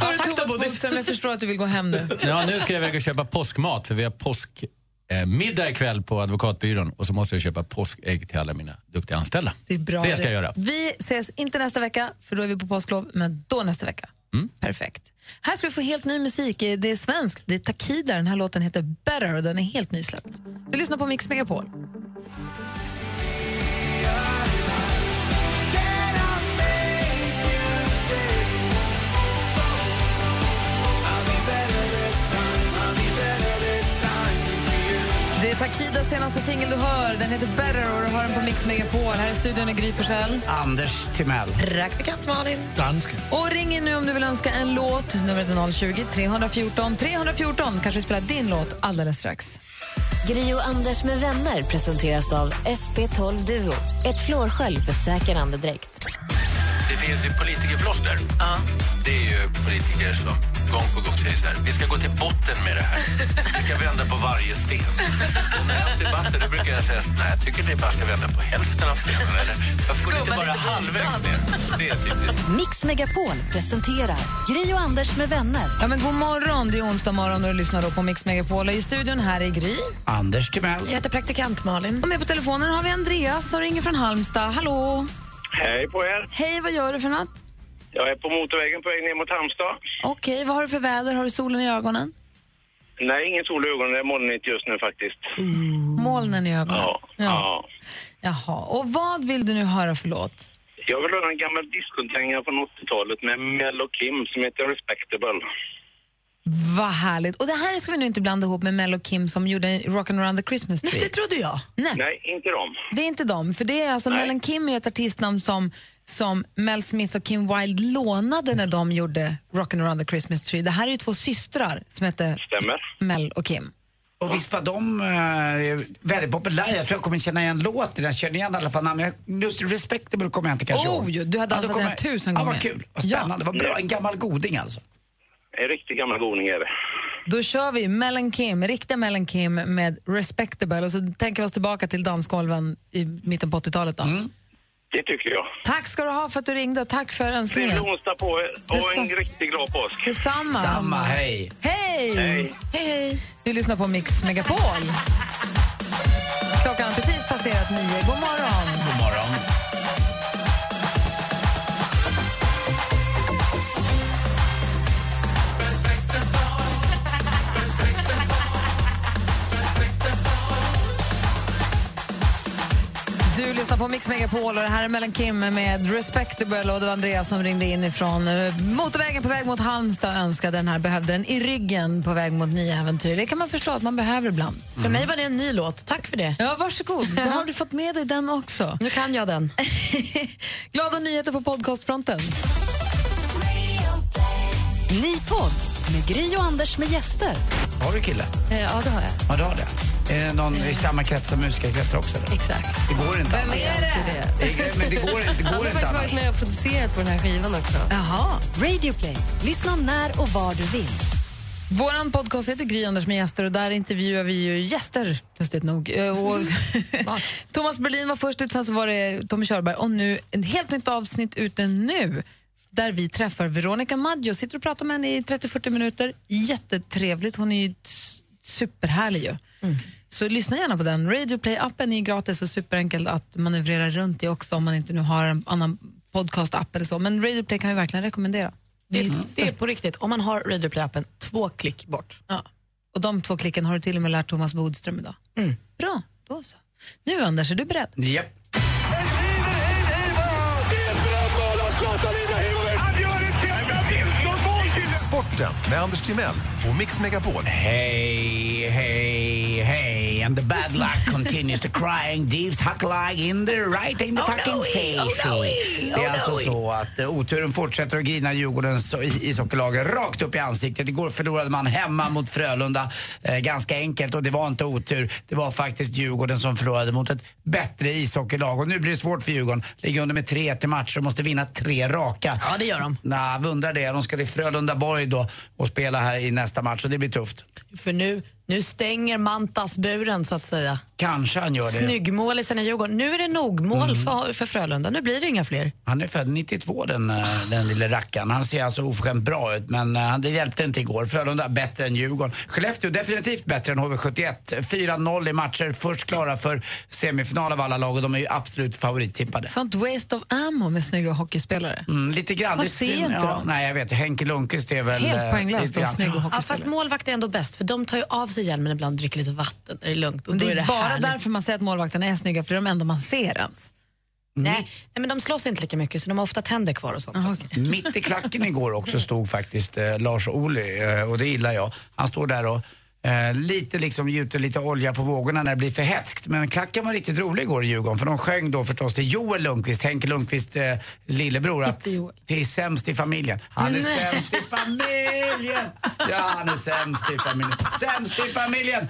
Hörru, Thomas Bodström, jag förstår att du vill gå hem nu. Ja, nu ska jag iväg och köpa påskmat för vi har påsk eh, middag ikväll på advokatbyrån och så måste jag köpa påskägg till alla mina duktiga anställda. Det är bra. Det ska jag göra. Vi ses inte nästa vecka, för då är vi på påsklov, men då nästa vecka. Mm. Perfekt. Här ska vi få helt ny musik. Det är svenskt. Det är Takida. Den här låten heter Better och den är helt nysläppt. Vi lyssnar på Mix Megapol. Det är Takidas senaste singel du hör. Den heter Better och du hör den på Mix Megapol. Här i studion är Gry Forssell. Anders Timell. Praktikant Malin. Dansken. Och ring in nu om du vill önska en låt. Numret är 020 314 314. Kanske vi spelar din låt alldeles strax. Gri och Anders med vänner presenteras av SP12 Duo. Ett flårskölj för säker andedräkt. Det finns ju politikerfloskler. Det är ju politiker som gång på gång säger så här, vi ska gå till botten med det här. Vi ska vända på varje sten. Och när jag har debatter då brukar jag säga, nej jag tycker ni bara ska vända på hälften av stenen. Eller varför inte bara halvvägs ner? Det är typiskt. Mix Megapol presenterar Gri och Anders med vänner. Ja, men god morgon, det är onsdag morgon och du lyssnar då på Mix Megapol. Och I studion här är Gry. Anders Timell. Jag heter praktikant Malin. Och med på telefonen har vi Andreas som ringer från Halmstad. Hallå! Hej på er. Hej, vad gör du för något? Jag är på motorvägen på väg ner mot Halmstad. Okej, vad har du för väder? Har du solen i ögonen? Nej, ingen sol i ögonen. Det är molnigt just nu faktiskt. Molnen i ögonen? Ja. ja. Jaha, och vad vill du nu höra för låt? Jag vill höra en gammal discodänga från 80-talet med Mel och Kim som heter Respectable. Vad härligt. Och det här ska vi nu inte blanda ihop med Mel och Kim som gjorde Rockin' around the Christmas tree. Nej, det trodde jag. Nej. Nej, inte dem. Det är inte dem, för det är alltså Mel and Kim är ett artistnamn som, som Mel Smith och Kim Wilde lånade när de gjorde Rockin' around the Christmas tree. Det här är ju två systrar som heter Stämmer. Mel och Kim. Och visst var de eh, väldigt populära. Jag tror jag kommer känna igen låten. Jag känner igen i alla fall namn. Just Respectable kommer jag inte kanske Oh, ihåg. du har dansat kommer den tusen Ja, gånger. vad kul. Vad spännande. Ja. Vad bra. En gammal goding alltså. En riktig gammal goding är det. Då kör vi Mel and Kim, riktiga Mel and Kim med Respectable och så tänker vi oss tillbaka till dansgolven i mitten på 80-talet då. Det tycker jag. Tack ska du ha för att du ringde och tack för önskningen. Trevlig onsdag på er och en riktigt glad påsk. Detsamma. Samma, hej. Hej! Hej! Hej. Hej! Du lyssnar på Mix Megapol. Klockan har precis passerat nio. God morgon! God morgon. Du lyssnar på Mix Megapol och det här är Mellan Kim med Respectable och det var Andreas som ringde in ifrån eh, motorvägen på väg mot Halmstad och önskade den här, behövde den i ryggen på väg mot nya äventyr. Det kan man förstå att man behöver ibland. För mig var det en ny låt. Tack för det. Ja, varsågod. Då har du fått med dig den också. Nu kan jag den. (laughs) Glada nyheter på podcastfronten. Ny podd med Gry och Anders med gäster. Har du kille? Ja, det har jag. Ja, du har det. Är det någon i samma krets som musikerkretsar också? Eller? Exakt. Det går inte Vem är det? Det- Men det går, det Han går har inte faktiskt varit med och producerat på den här skivan också. Jaha. Radio Play. Lyssna när och var du vill. Vår podcast heter Gry Anders med gäster och där intervjuar vi ju gäster, lustigt nog. Eh, Och (laughs) Thomas Berlin var först ut, sen så var det Tommy Körberg och nu ett helt nytt avsnitt ute nu där vi träffar Veronica Maggio. Sitter och pratar med henne i 30-40 minuter. Jättetrevligt. Hon är ju superhärlig ju. Så lyssna gärna på den. Radio Play-appen är gratis och superenkel att manövrera runt i också om man inte nu har en annan podcast-app eller så. Men Radio Play kan vi verkligen rekommendera. Det, det är på riktigt. Om man har Radio Play-appen, två klick bort. Ja. Och de två klicken har du till och med lärt Thomas Bodström idag. Bra, då så. Nu Anders, är du beredd? Japp. Sporten med Anders Timell och Mix Megapol. Hey, hey, and the bad luck continues to crying Deeves Hucklelag in the right in the fucking face. det är alltså så att eh, oturen fortsätter att grina Djurgårdens ishockeylag rakt upp i ansiktet. Igår förlorade man hemma mot Frölunda eh, ganska enkelt och det var inte otur. Det var faktiskt Djurgården som förlorade mot ett bättre ishockeylag och nu blir det svårt för Djurgården. Ligger under med 3-1 i matcher och måste vinna tre raka. Ja, det gör de. Nej, vi undrar det. De ska till Frölunda-Borg då och spela här i nästa match och det blir tufft. För nu, nu stänger Mantas buren så att säga. Kanske han gör det. Snyggmålisen i Djurgården. Nu är det nog mål för, för Frölunda. Nu blir det inga fler. Han är född 92 den, eh, den lille rackaren. Han ser alltså oförskämt bra ut men eh, det hjälpte inte igår. Frölunda bättre än Djurgården. Skellefteå definitivt bättre än HV71. 4-0 i matcher. Först klara för semifinal av alla lag och de är ju absolut favorittippade. Sånt waste of ammo med snygga hockeyspelare. Mm, lite grann. Är ser inte ja? Nej, jag vet. Henke Lundqvist är väl... Helt eh, poänglöst snygga Ja, hockeyspelare. fast målvakt är ändå bäst för de tar ju av sig hjälmen ibland, dricker lite vatten, är det lugnt. Och Men då det är är det bara härligt. därför man säger att målvakterna är snygga, för det är de enda man ser ens. Nej, nej, men de slåss inte lika mycket så de har ofta tänder kvar och sånt. också. Mitt i klacken igår också stod faktiskt eh, Lars Ohly eh, och det gillar jag. Han står där och eh, lite liksom gjuter lite olja på vågorna när det blir för hätskt. Men klacken var riktigt rolig igår i Djurgården för de sjöng då förstås till Joel Lundqvist, Henke Lundqvist eh, lillebror, att det är sämst i familjen. Han är Nej. sämst i familjen! Ja, han är sämst i familjen. Sämst i familjen!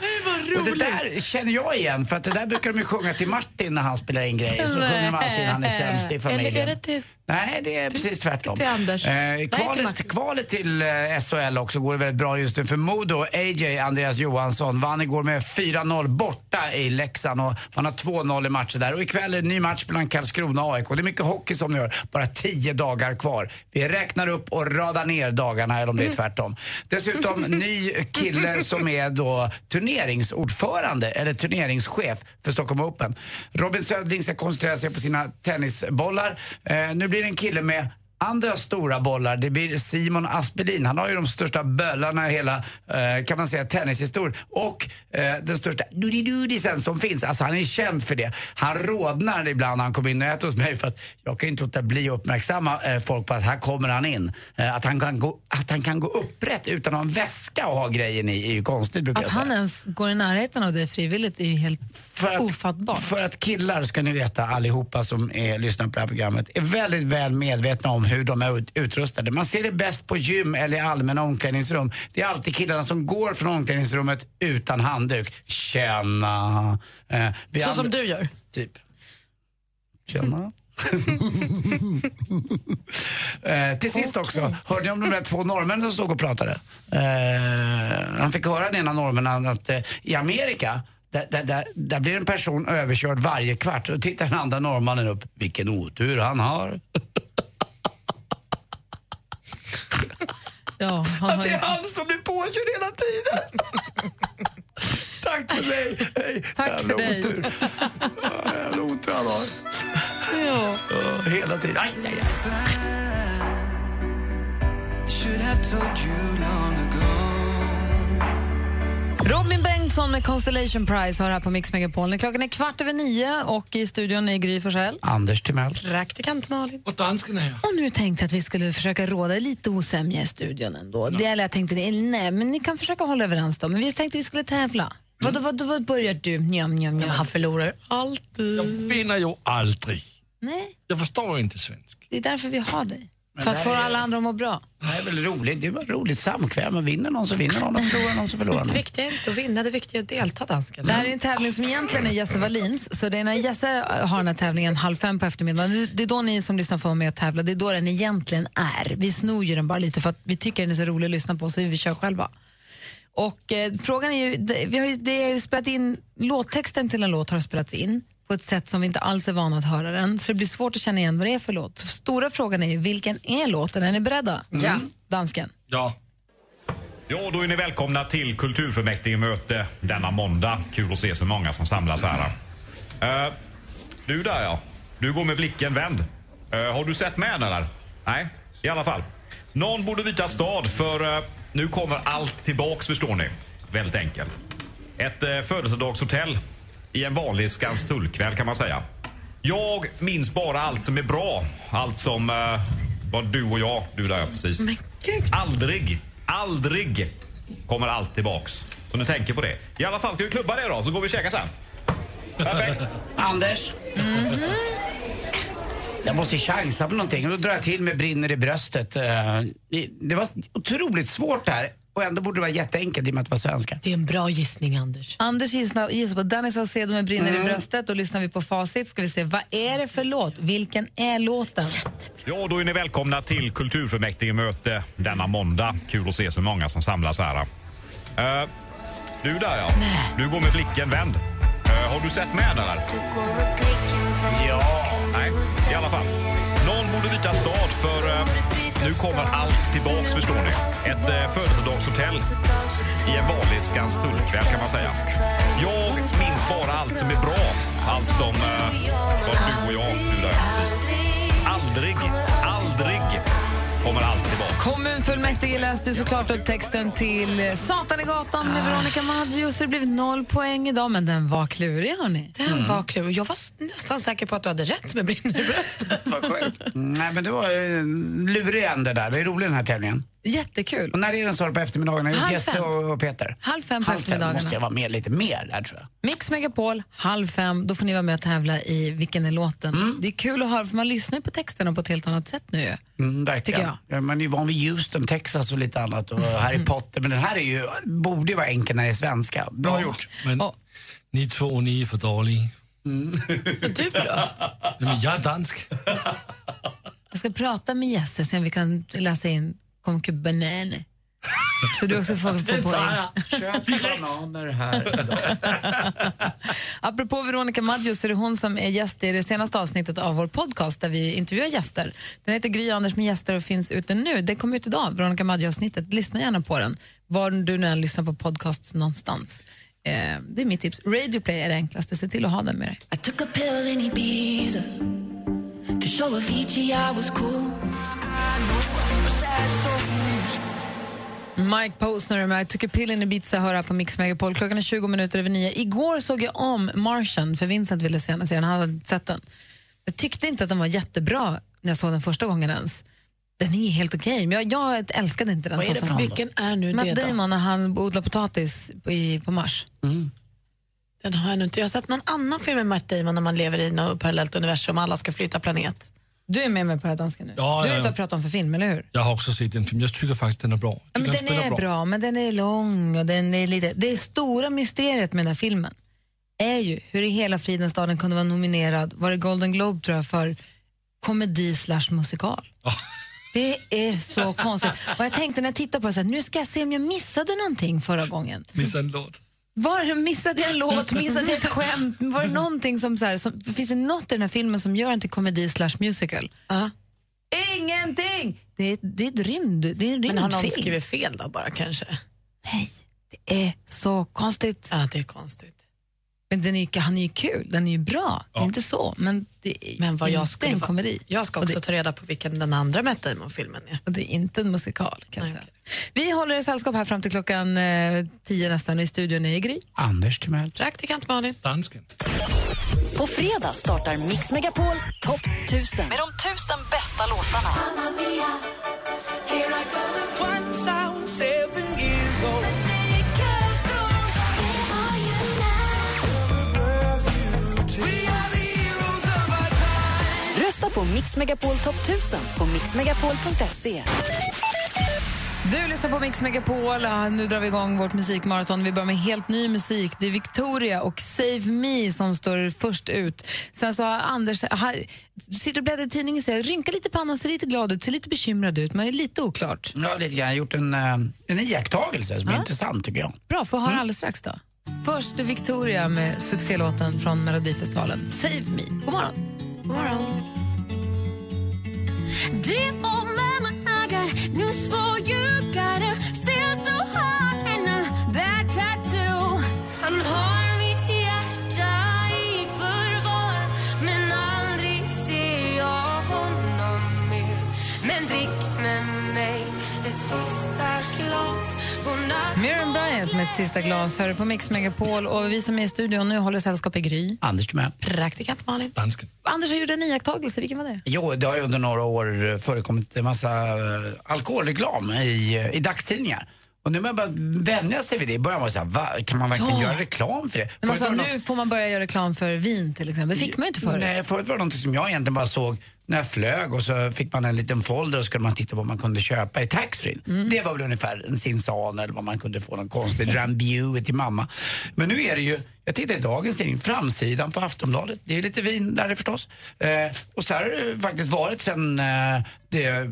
Och det där känner jag igen för att det där brukar de ju sjunga till Martin när han spelar in grejer. Så sjunger de alltid han är sämst i familjen. Eller är det till... Nej, det är precis tvärtom. till Anders. Eh, kvalet, kvalet till eh, SHL också går väldigt bra just nu för Modo. AJ, Andreas Johansson, vann igår med 4-0 borta i Leksand och man har 2-0 i matcher där. Och ikväll är det ny match mellan Karlskrona och AIK. Det är mycket hockey som ni gör, bara 10 dagar kvar. Vi räknar upp och radar ner dagarna eller om det är tvärtom. Dessutom (laughs) ny kille som är då turneringsordförande eller turneringschef för Stockholm Open. Robin Södling ska koncentrera sig på sina tennisbollar. Eh, nu blir det en kille med andra stora bollar, det blir Simon Aspelin. Han har ju de största böllarna i hela, eh, kan man säga, tennishistorien. Och eh, den största dudidudisen som finns. Alltså han är känd för det. Han rodnar ibland när han kommer in och äter hos mig för att jag kan inte låta bli att uppmärksamma eh, folk på att här kommer han in. Eh, att, han kan gå, att han kan gå upprätt utan att ha en väska och ha grejen i är ju konstigt brukar Att jag säga. han ens går i närheten av det frivilligt är ju helt ofattbart. För att killar, ska ni veta allihopa som är, lyssnar på det här programmet, är väldigt väl medvetna om hur de är ut, utrustade. Man ser det bäst på gym eller i allmänna omklädningsrum. Det är alltid killarna som går från omklädningsrummet utan handduk. Tjena! Eh, Så som du gör. Typ. Tjena. (laughs) eh, till sist också, hörde ni om de där två norrmännen som stod och pratade? Eh, han fick höra den ena norrmännen att eh, i Amerika där, där, där, där blir en person överkörd varje kvart och tittar den andra norrmannen upp. Vilken otur han har. (laughs) Ja, han Att det ju... är han som blir påkörd hela tiden. (laughs) Tack för mig. Hej. Tack för dig. Otur. Jävla otur han har. Ja. Ja, Hela tiden. Aj, aj, aj. Robin Bengtsson med Constellation Prize har här på Mix Megapol. Klockan är kvart över nio och i studion är Gry Forssell. Anders Timell. Praktikant Malin. Och dansken är här. Och nu tänkte jag att vi skulle försöka råda lite osämja i studion ändå. Det, eller jag tänkte, det, nej, men ni kan försöka hålla överens då. Men vi tänkte vi skulle tävla. Vad, vad, vad, vad börjar du? Njam, njam, njam. Han förlorar alltid. Jag vinner ju aldrig. Nej, Jag förstår inte svenska. det är därför vi har dig. För att få är- alla andra att må bra. Det här är väl roligt. Det är bara roligt samkväm. Man vinner någon så vinner någon och förlorar någon så förlorar Det någon. viktiga är inte att vinna, det viktiga är att delta dansken. Det här är en tävling som egentligen är Jesse Wallins. Så det är när Jesse har den här tävlingen halv fem på eftermiddagen. Det- Det är då ni som lyssnar får vara med och tävla. Det är då den egentligen är. Vi snor ju den bara lite för att vi tycker den är så rolig att lyssna på så vi kör själva. Och eh, frågan är ju, det, vi har ju det är spelat in, låttexten till en låt har spelats in på ett sätt som vi inte alls är vana att höra den. Så det blir svårt att känna igen vad det är för låt. Så Stora frågan är ju, vilken är låten? Är ni beredda? Ja. Dansken. Ja. Ja, då är ni välkomna till kulturfullmäktigemöte denna måndag. Kul att se så många som samlas här. Eh, du där ja, du går med blicken vänd. Eh, har du sett med den eller? Nej, i alla fall. Någon borde byta stad för eh, nu kommer allt tillbaks förstår ni. Väldigt enkelt. Ett uh, födelsedagshotell i en vanlig Skanstullkväll kan man säga. Jag minns bara allt som är bra. Allt som uh, var du och jag, du där precis. Aldrig, aldrig kommer allt tillbaks. Så ni tänker på det. I alla fall, ska vi klubba det då så går vi och käkar sen. Perfekt. Anders. Jag måste chansa på någonting. Och då drar jag till med brinner i bröstet. Eh, det- var otroligt svårt det här. Och ändå borde det vara jätteenkelt i och med att det var svenska. Det är en bra gissning, Anders. Anders gissar, på Danny Saucedo med Brinner Mm. i bröstet. Då lyssnar vi på facit. Ska vi se, vad är det för låt? Vilken är låten? Ja, då är ni välkomna till kulturfullmäktigemöte denna måndag. Kul att se så många som samlas här. Eh, du där ja, du går med blicken vänd. Eh, har du sett med den eller? Ja. Nej, i alla fall. Någon borde byta stad för eh, nu kommer allt tillbaks förstår ni. Ett eh, födelsedagshotell i en vanlig Skanstullkväll kan man säga. Jag minns bara allt som är bra. Allt som Eh, var du och jag, du där precis. Aldrig, aldrig kommer allt. Kommunfullmäktige läste ju såklart upp texten till Satan i gatan med Veronica Maggio så det blev noll poäng idag, men den var klurig hörni. Den var klurig. Jag var nästan säker på att du hade rätt med brinner i (laughs) bröstet. Vad sjukt. Mm, Nej men det var lurig ände där. Det är rolig den här tävlingen. Jättekul. Och när är den så på eftermiddagarna? Just Halv Jesse fem. och, och Peter? Halv fem på Halv fem eftermiddagarna. måste jag vara med lite mer där tror jag. Mix Megapol, halv fem. Då får ni vara med och tävla i Vilken är låten? Mm. Det är kul att höra, för man lyssnar ju på texterna på ett helt annat sätt nu. Mm, verkligen. Tycker jag. Ja, man är ju van vid Houston, Texas och lite annat och (laughs) Harry Potter. Men den här är ju, borde ju vara enkel när det är svenska. Bra gjort. Men ni två, ni är för dåliga. Du då? Men jag är dansk. Jag ska prata med Jesse sen vi kan läsa in Konke Banan. Så du också får, får poäng. Köp bananer här idag. Apropå Veronica Maggio så är det hon som är gäst i det senaste avsnittet av vår podcast där vi intervjuar gäster. Den heter Gry Anders med gäster och finns ute nu. Det kommer ut idag, Veronica Maggio-avsnittet. Lyssna gärna på den, var du nu än lyssnar på podcasts någonstans. Eh, det är mitt tips. Radio Play är det enklaste. Se till att ha den med dig. I Mike Posner med I took a pill in Ibiza hör här på Mix Megapol. Klockan är 20 minuter över nio. Igår såg jag om Martian, för Vincent ville se den, han hade sett den. Jag tyckte inte att den var jättebra när jag såg den första gången ens. Den är helt okej, men jag, jag älskade inte den. Vad är det för- vilken är nu Matt det då? Damon när han odlar potatis på, i, på Mars. Den har jag nog inte. Jag har sett någon annan film med Matt Damon när man lever i något parallellt universum och alla ska flytta planet. Du är med mig på det här dansken nu. Ja, du ja, vet ja. vad jag pratar om för film, eller hur? Jag har också sett den film. Jag tycker faktiskt den är bra. Ja, men den spelar är bra. men den är lång och den är lite... Det stora mysteriet med den här filmen är ju hur i hela fridens dag den kunde vara nominerad, var det Golden Globe tror jag, för komedi slash musikal. Det är så konstigt. Och jag tänkte när jag tittade på det, så här, nu ska jag se om jag missade någonting förra gången. Missa en låt. Var, missade jag en låt, missade jag ett skämt? Var det någonting som, så här, som, finns det något i den här filmen som gör den till komedi slash musical? ingenting. Det är, det är rymd, det är en Men har någon rymdfilm. skrivit fel då bara kanske? Nej, det är så konstigt. Ja, det är konstigt. Men den är, ju- han är ju kul, den är ju bra. Det är Ja. inte så, men det är Men vad inte jag skulle en va- komedi. Jag ska också det- ta reda på vilken den andra Matt Damon-filmen är. Och det är inte en musikal kan säga. Vi håller er sällskap här fram till klockan eh, tio nästan i studion i Gry. Anders Timell. Praktikant Malin. Dansken. På fredag startar Mix Megapol Topp 1000. Med de tusen bästa låtarna. Rösta på Mix Megapol Topp 1000 på mixmegapol.se. Du lyssnar på Mix Megapol. Ja, Nu drar vi igång vårt musikmaraton. Vi börjar med helt ny musik. Det är Victoria och Save Me som står först ut. Sen så har Anders... Ha, du sitter och bläddrar i tidningen, jag rynkar lite pannan, ser lite glad ut, ser lite bekymrad ut, men är lite oklart. Ja, lite grann. Jag har gjort en, eh, en iakttagelse som är intressant tycker jag. Bra, får höra alldeles strax då. Först är Victoria med succélåten från Melodifestivalen, Save Me. God morgon. God morgon. Deep old mama, I got news for you. Got ett sista glas hör du på Mix Megapol och vi som är i studion nu håller sällskap i Gry. Anders Timell. Praktikant Malin. Dansken. Anders har gjort en iakttagelse, vilken var det? Jo, det har ju under några år förekommit en massa eh, alkoholreklam i, eh, i dagstidningar. Och nu börjar man bara vänja sig vid det. I början var det så här, va? kan man verkligen Ja. göra reklam för det? Men alltså, nu får man börja göra reklam för vin till exempel. Det fick man ju inte förut. Nej, förut var det något som jag egentligen bara såg när jag flög och så fick man en liten folder och så skulle man titta på vad man kunde köpa i taxfree. Mm. Det var väl ungefär en Sinsan eller vad man kunde få någon konstig (laughs) Drambuie till mamma. Men nu är det ju, jag tittar i dagens tidning, framsidan på Aftonbladet. Det är lite vin där förstås. Eh, och så här har det faktiskt varit sen eh, det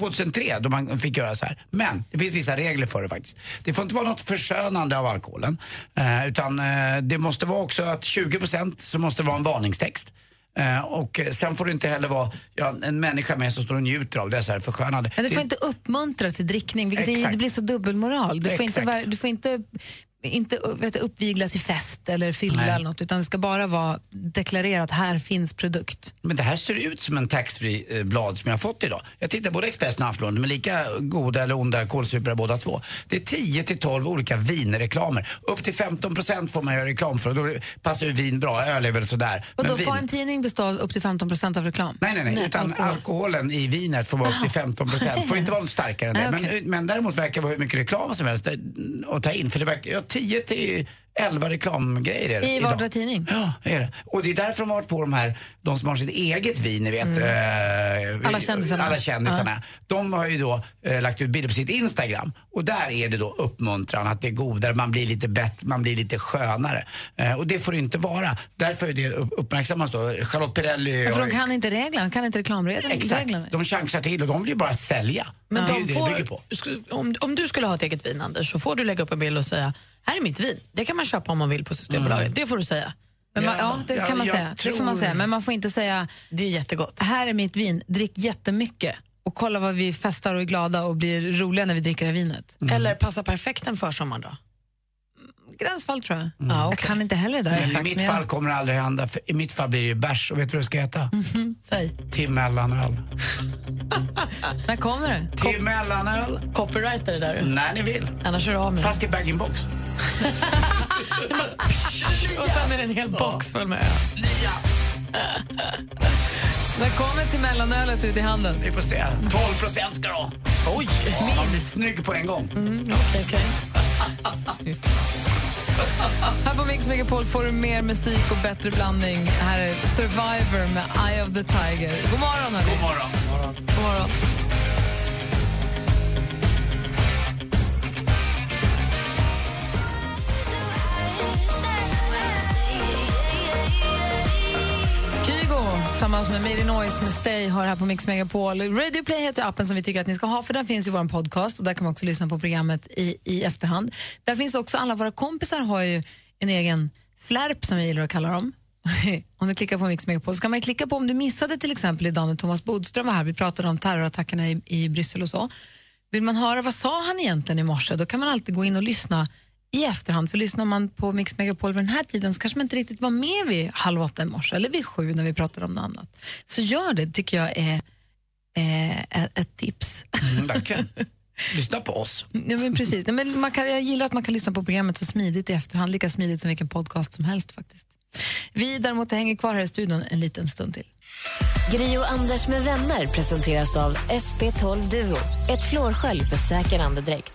2003 då man fick göra så här. Men det finns vissa regler för det faktiskt. Det får inte vara något förskönande av alkoholen. Eh, utan eh, det måste vara också att 20% så måste det vara en varningstext. Eh, och sen får det inte heller vara ja, en människa med som står och njuter av det, så här förskönande. Men det får Det- inte uppmuntra till drickning, vilket är, det blir så dubbelmoral. Du får Exakt. du får inte, inte vet, uppviglas i fest eller fylla Nej. eller något, utan det ska bara vara deklarerat här finns produkt. Men det här ser ut som en taxfree blad som jag har fått idag. Jag tittar både Expressen och Aftonbladet, men lika goda eller onda kålsupare båda två. Det är 10 till 12 olika vinreklamer. Upp till 15 procent får man göra reklam för och då passar ju vin bra. Öl är väl sådär. Och då Men får vin- en tidning bestå upp till 15 procent av reklam? Nej, nej, nej. utan alkoholen i vinet får vara upp till 15 procent. Får inte vara (laughs) starkare än det. Nej, okej. men, men däremot verkar det vara hur mycket reklam som helst eh, att ta in. För det verkar, 10 till 11 reklamgrejer är det I idag. vardera tidning? Ja, är det. Och det är därför de har varit på de här, de som har sitt eget vin, ni vet. eh, Alla kändisarna. Alla kändisarna. De har ju då eh, lagt ut bilder på sitt Instagram. Och där är det då uppmuntran, att det är godare, man blir lite bättre, man blir lite skönare. Eh, och det får det inte vara. Därför är det upp- uppmärksammas då. Charlotte Perrelli Ja, För de kan inte reglerna, kan inte reklamreglerna. Exakt. De chansar till och de vill ju bara sälja. Men det är ju de det det får, bygger på. om, om du skulle ha ett eget vin, Anders, så får du lägga upp en bild och säga här är mitt vin. Det kan man köpa om man vill på Systembolaget. Det får du säga. Men man, ja, det kan man säga. Det får man säga. Men man får inte säga Det är jättegott. här är mitt vin, drick jättemycket och kolla vad vi festar och är glada och blir roliga när vi dricker det här vinet. Eller passa perfekt en försommar då? Gränsfall tror jag. Ja, Jag kan inte heller det där Men I exakt. mitt fall kommer det aldrig hända. För I mitt fall blir det ju bärs. Och vet du vad det ska heta? Säg. Till mellanöl. (laughs) När kommer det? Till mellanöl. Copyright är det där. När ni vill. Annars är du av med Fast i bag-in-box. (laughs) Och sen är det en hel box full med öl. (laughs) När kommer till mellanölet ut i handen? Vi får se. 12 procent ska du ha. Oj! Man blir snygg på en gång. Mm, Okej, okej. Här på Mix Megapol får du mer musik och bättre blandning. Här är Survivor med Eye of the Tiger. God morgon, hörni. God morgon. God morgon. Kygo tillsammans med Made Noise med Stay hör här på Mix Megapol. Radio Play heter appen som vi tycker att ni ska ha för där finns ju vår podcast och där kan man också lyssna på programmet i, i efterhand. Där finns också alla våra kompisar har ju en egen flärp som vi gillar att kalla dem. (laughs) om du klickar på Mix Megapol så kan man klicka på om du missade till exempel idag när Thomas Bodström var här, vi pratade om terrorattackerna i, i Bryssel och så. Vill man höra vad sa han egentligen i morse, då kan man alltid gå in och lyssna i efterhand. För lyssnar man på Mix Megapol vid den här tiden så kanske man inte riktigt var med vid halv åtta i morse eller vid sju när vi pratade om något annat. Så gör det, tycker jag är eh, ett, tips. Mm, verkligen. (laughs) Lyssna på oss. Ja, men precis. Men man kan, jag gillar att man kan lyssna på programmet så smidigt i efterhand, lika smidigt som vilken podcast som helst faktiskt. Vi däremot hänger kvar här i studion en liten stund till. Gri och Anders med vänner presenteras av SP12 Duo. Ett flårskölj för säker andedräkt.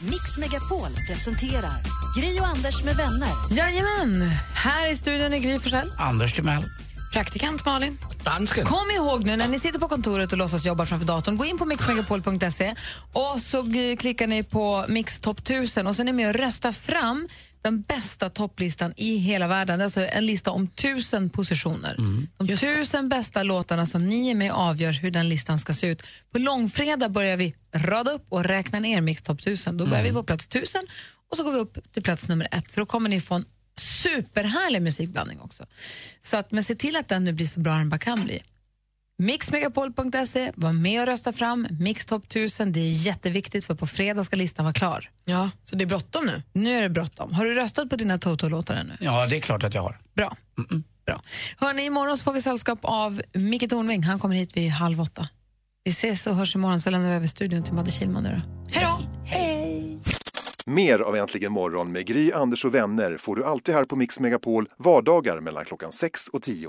Mix Megapol presenterar Gri och Anders med vänner. Jajamän! Här i studion är Gry Forssell. Anders Timell. Praktikant Malin. Dansken. Kom ihåg nu när ni sitter på kontoret och låtsas jobba framför datorn, gå in på mixmegapol.se och så klickar ni på Mix Top 1000 och så är ni med och röstar fram den bästa topplistan i hela världen. Alltså en lista om tusen positioner. De tusen bästa låtarna som ni är med avgör hur den listan ska se ut. På långfredag börjar vi rada upp och räkna ner Mix Top 1000. Då börjar vi på plats 1000 och så går vi upp till plats nummer ett. Så då kommer ni få en superhärlig musikblandning också. Så att, men se till att den nu blir så bra den bara kan bli. Mixmegapol.se, var med och rösta fram Mix Top 1000. Det är jätteviktigt för på fredag ska listan vara klar. Ja, så det är bråttom nu? Nu är det bråttom. Har du röstat på dina Toto-låtar ännu? Ja, det är klart att jag har. Bra. Bra. Hörni, imorgon så får vi sällskap av Micke Tornving. Han kommer hit vid halv åtta. Vi ses och hörs imorgon så lämnar vi över studion till Madde Kihlman nu då. Hej då! Hej! Mer av Äntligen morgon med Gry, Anders och vänner får du alltid här på Mix Megapol vardagar mellan klockan 6 och 10.